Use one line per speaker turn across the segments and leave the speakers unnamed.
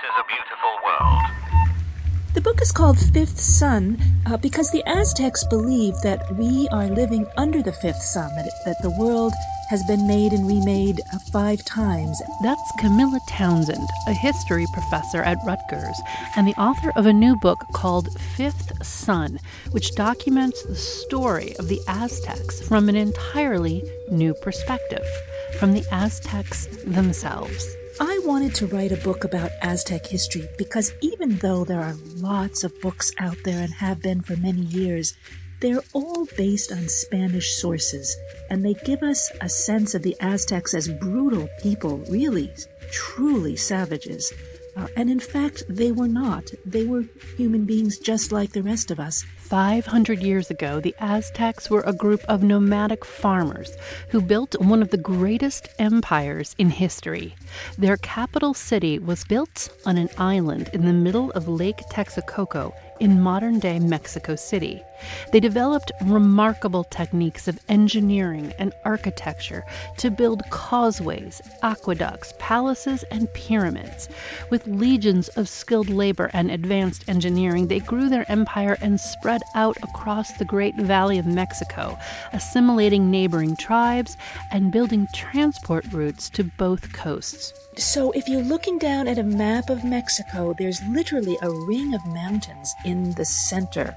This is a beautiful world.
The book is called Fifth Sun uh, because the Aztecs believed that we are living under the fifth sun, that, it, that the world has been made and remade uh, five times.
That's Camilla Townsend, a history professor at Rutgers, and the author of a new book called Fifth Sun, which documents the story of the Aztecs from an entirely new perspective, from the Aztecs themselves.
I wanted to write a book about Aztec history because even though there are lots of books out there and have been for many years, they're all based on Spanish sources, and they give us a sense of the Aztecs as brutal people, really, truly savages. Uh, and in fact, they were not. They were human beings just like the rest of us.
500 years ago, the Aztecs were a group of nomadic farmers who built one of the greatest empires in history. Their capital city was built on an island in the middle of Lake Texcoco in modern day Mexico City. They developed remarkable techniques of engineering and architecture to build causeways, aqueducts, palaces, and pyramids. With legions of skilled labor and advanced engineering, they grew their empire and spread out across the Great Valley of Mexico, assimilating neighboring tribes and building transport routes to both coasts.
So, if you're looking down at a map of Mexico, there's literally a ring of mountains in the center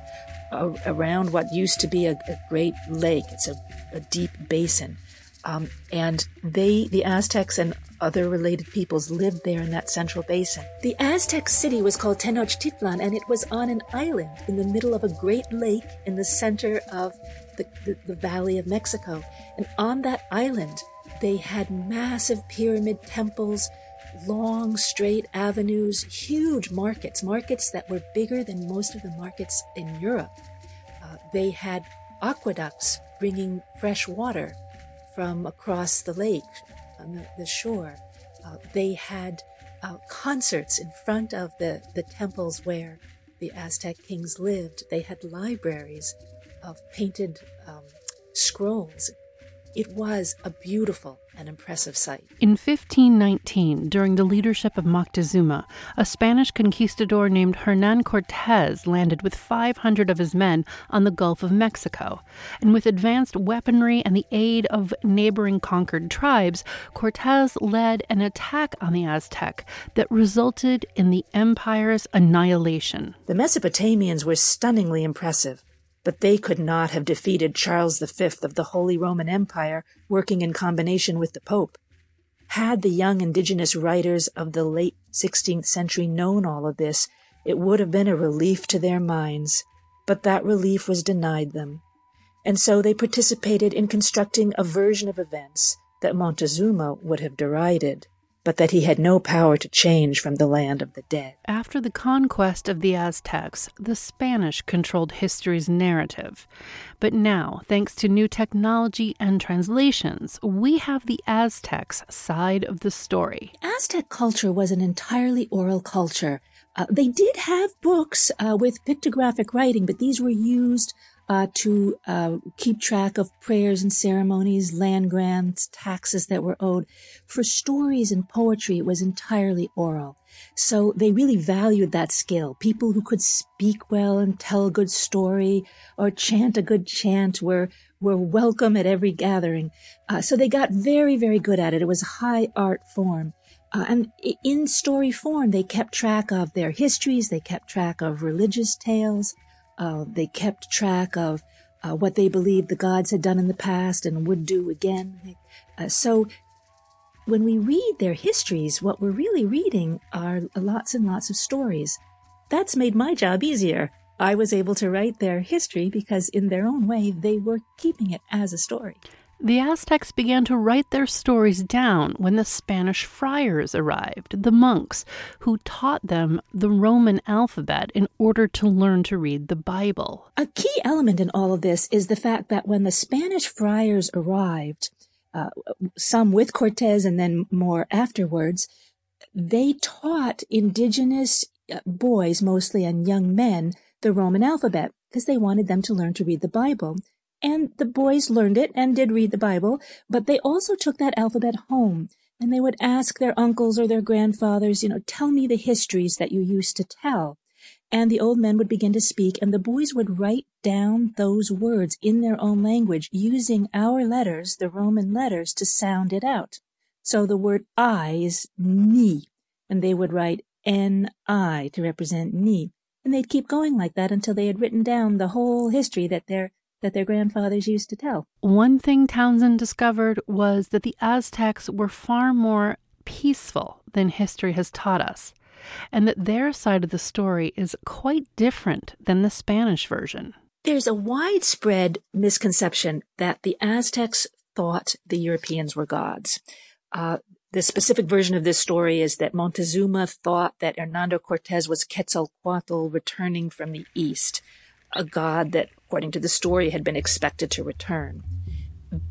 around what used to be a, a great lake. It's a, a deep basin. Um, and they, the Aztecs and other related peoples lived there in that central basin. The Aztec city was called Tenochtitlan, and it was on an island in the middle of a great lake in the center of the, the, the Valley of Mexico. And on that island, they had massive pyramid temples, long straight avenues, huge markets, markets that were bigger than most of the markets in Europe. Uh, they had aqueducts bringing fresh water from across the lake on the, the shore. Uh, they had uh, concerts in front of the, the temples where the Aztec kings lived. They had libraries of painted um, scrolls it was a beautiful and impressive sight.
In 1519, during the leadership of Moctezuma, a Spanish conquistador named Hernan Cortez landed with 500 of his men on the Gulf of Mexico. And with advanced weaponry and the aid of neighboring conquered tribes, Cortez led an attack on the Aztec that resulted in the empire's annihilation.
The Mesopotamians were stunningly impressive but they could not have defeated Charles V of the Holy Roman Empire working in combination with the Pope. Had the young indigenous writers of the late 16th century known all of this, it would have been a relief to their minds, but that relief was denied them. And so they participated in constructing a version of events that Montezuma would have derided but that he had no power to change from the land of the dead.
After the conquest of the Aztecs, the Spanish controlled history's narrative. But now, thanks to new technology and translations, we have the Aztecs' side of the story.
Aztec culture was an entirely oral culture. Uh, they did have books uh, with pictographic writing, but these were used uh, to uh, keep track of prayers and ceremonies, land grants, taxes that were owed. For stories and poetry, it was entirely oral. So they really valued that skill. People who could speak well and tell a good story or chant a good chant were were welcome at every gathering. Uh, so they got very, very good at it. It was a high art form. Uh, and in story form, they kept track of their histories. They kept track of religious tales. Uh, they kept track of uh, what they believed the gods had done in the past and would do again. Uh, so when we read their histories, what we're really reading are lots and lots of stories. That's made my job easier. I was able to write their history because, in their own way, they were keeping it as a story.
The Aztecs began to write their stories down when the Spanish friars arrived, the monks, who taught them the Roman alphabet in order to learn to read the Bible.
A key element in all of this is the fact that when the Spanish friars arrived, uh, some with Cortez and then more afterwards, they taught indigenous uh, boys, mostly and young men, the Roman alphabet because they wanted them to learn to read the Bible. And the boys learned it and did read the Bible, but they also took that alphabet home. And they would ask their uncles or their grandfathers, you know, tell me the histories that you used to tell. And the old men would begin to speak, and the boys would write down those words in their own language using our letters, the Roman letters, to sound it out. So the word I is ni, and they would write N-I to represent ni. And they'd keep going like that until they had written down the whole history that their that their grandfathers used to tell.
One thing Townsend discovered was that the Aztecs were far more peaceful than history has taught us, and that their side of the story is quite different than the Spanish version.
There's a widespread misconception that the Aztecs thought the Europeans were gods. Uh, the specific version of this story is that Montezuma thought that Hernando Cortez was Quetzalcoatl returning from the east, a god that, according to the story, had been expected to return.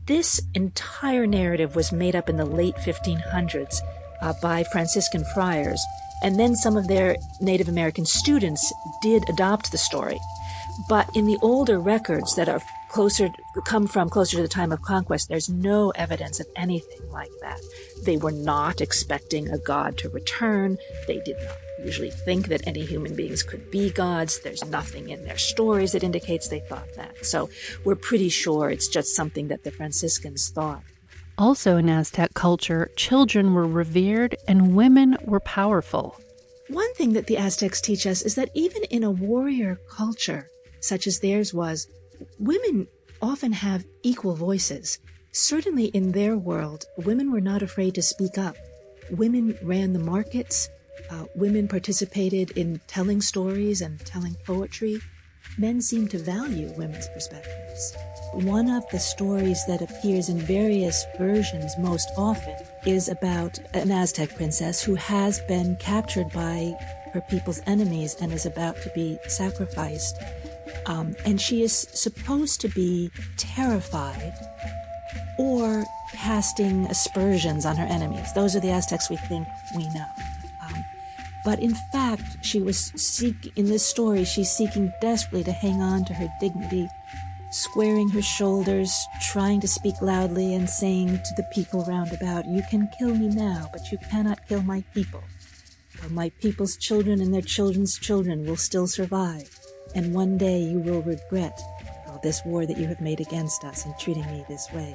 This entire narrative was made up in the late 1500s uh, by Franciscan friars, and then some of their Native American students did adopt the story. But in the older records that are closer come from closer to the time of conquest there's no evidence of anything like that they were not expecting a god to return they did not usually think that any human beings could be gods there's nothing in their stories that indicates they thought that so we're pretty sure it's just something that the franciscans thought
also in aztec culture children were revered and women were powerful
one thing that the aztecs teach us is that even in a warrior culture such as theirs was women often have equal voices. Certainly in their world, women were not afraid to speak up. Women ran the markets. Uh, women participated in telling stories and telling poetry. Men seem to value women's perspectives. One of the stories that appears in various versions most often is about an Aztec princess who has been captured by her people's enemies and is about to be sacrificed. Um, and she is supposed to be terrified or casting aspersions on her enemies. Those are the Aztecs we think we know. But in fact, she was seek in this story. She's seeking desperately to hang on to her dignity, squaring her shoulders, trying to speak loudly, and saying to the people round about, "You can kill me now, but you cannot kill my people. my people's children and their children's children will still survive." and one day you will regret all this war that you have made against us and treating me this way.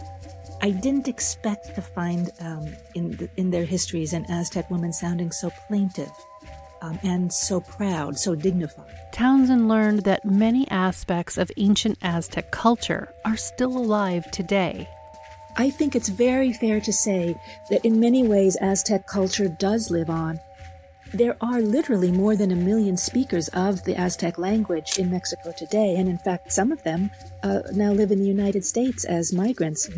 I didn't expect to find um, in, the, in their histories an Aztec woman sounding so plaintive um, and so proud, so dignified.
Townsend learned that many aspects of ancient Aztec culture are still alive today.
I think it's very fair to say that in many ways Aztec culture does live on there are literally more than a million speakers of the Aztec language in Mexico today, and in fact, some of them uh, now live in the United States as migrants.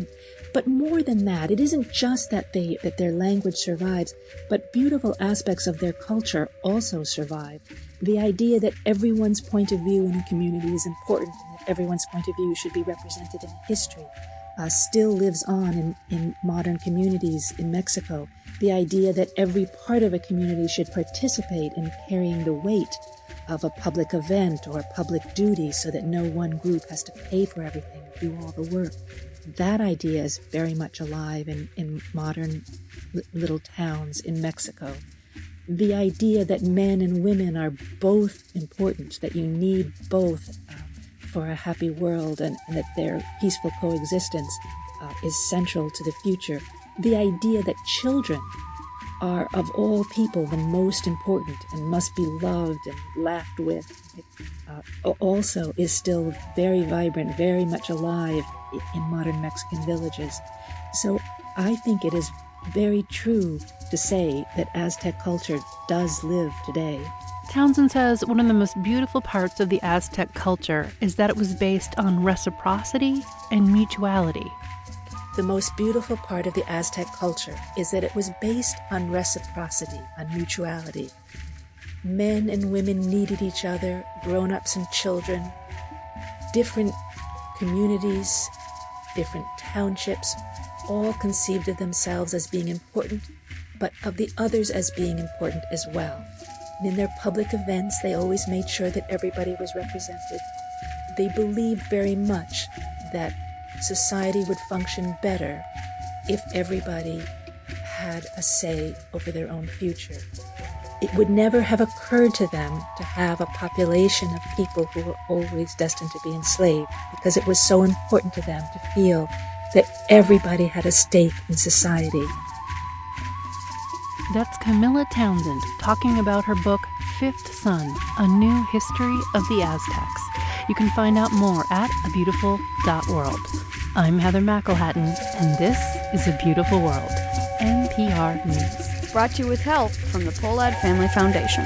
But more than that, it isn't just that they that their language survives, but beautiful aspects of their culture also survive. The idea that everyone's point of view in a community is important and that everyone's point of view should be represented in history uh, still lives on in, in modern communities in Mexico. The idea that every part of a community should participate in carrying the weight of a public event or a public duty so that no one group has to pay for everything, do all the work. That idea is very much alive in, in modern little towns in Mexico. The idea that men and women are both important, that you need both uh, for a happy world and, and that their peaceful coexistence uh, is central to the future. The idea that children are, of all people, the most important and must be loved and laughed with, uh, also is still very vibrant, very much alive in modern Mexican villages. So I think it is very true to say that Aztec culture does live today.
Townsend says one of the most beautiful parts of the Aztec culture is that it was based on reciprocity and mutuality.
The most beautiful part of the Aztec culture is that it was based on reciprocity, on mutuality. Men and women needed each other, grown ups and children, different communities, different townships, all conceived of themselves as being important, but of the others as being important as well. And In their public events, they always made sure that everybody was represented. They believed very much that society would function better if everybody had a say over their own future. It would never have occurred to them to have a population of people who were always destined to be enslaved because it was so important to them to feel that everybody had a stake in society.
That's Camilla Townsend talking about her book Fifth Sun A New History of the Aztecs. You can find out more at abeautiful.world. I'm Heather McElhatton, and this is A Beautiful World, NPR News.
Brought to you with help from the Pohlad Family Foundation.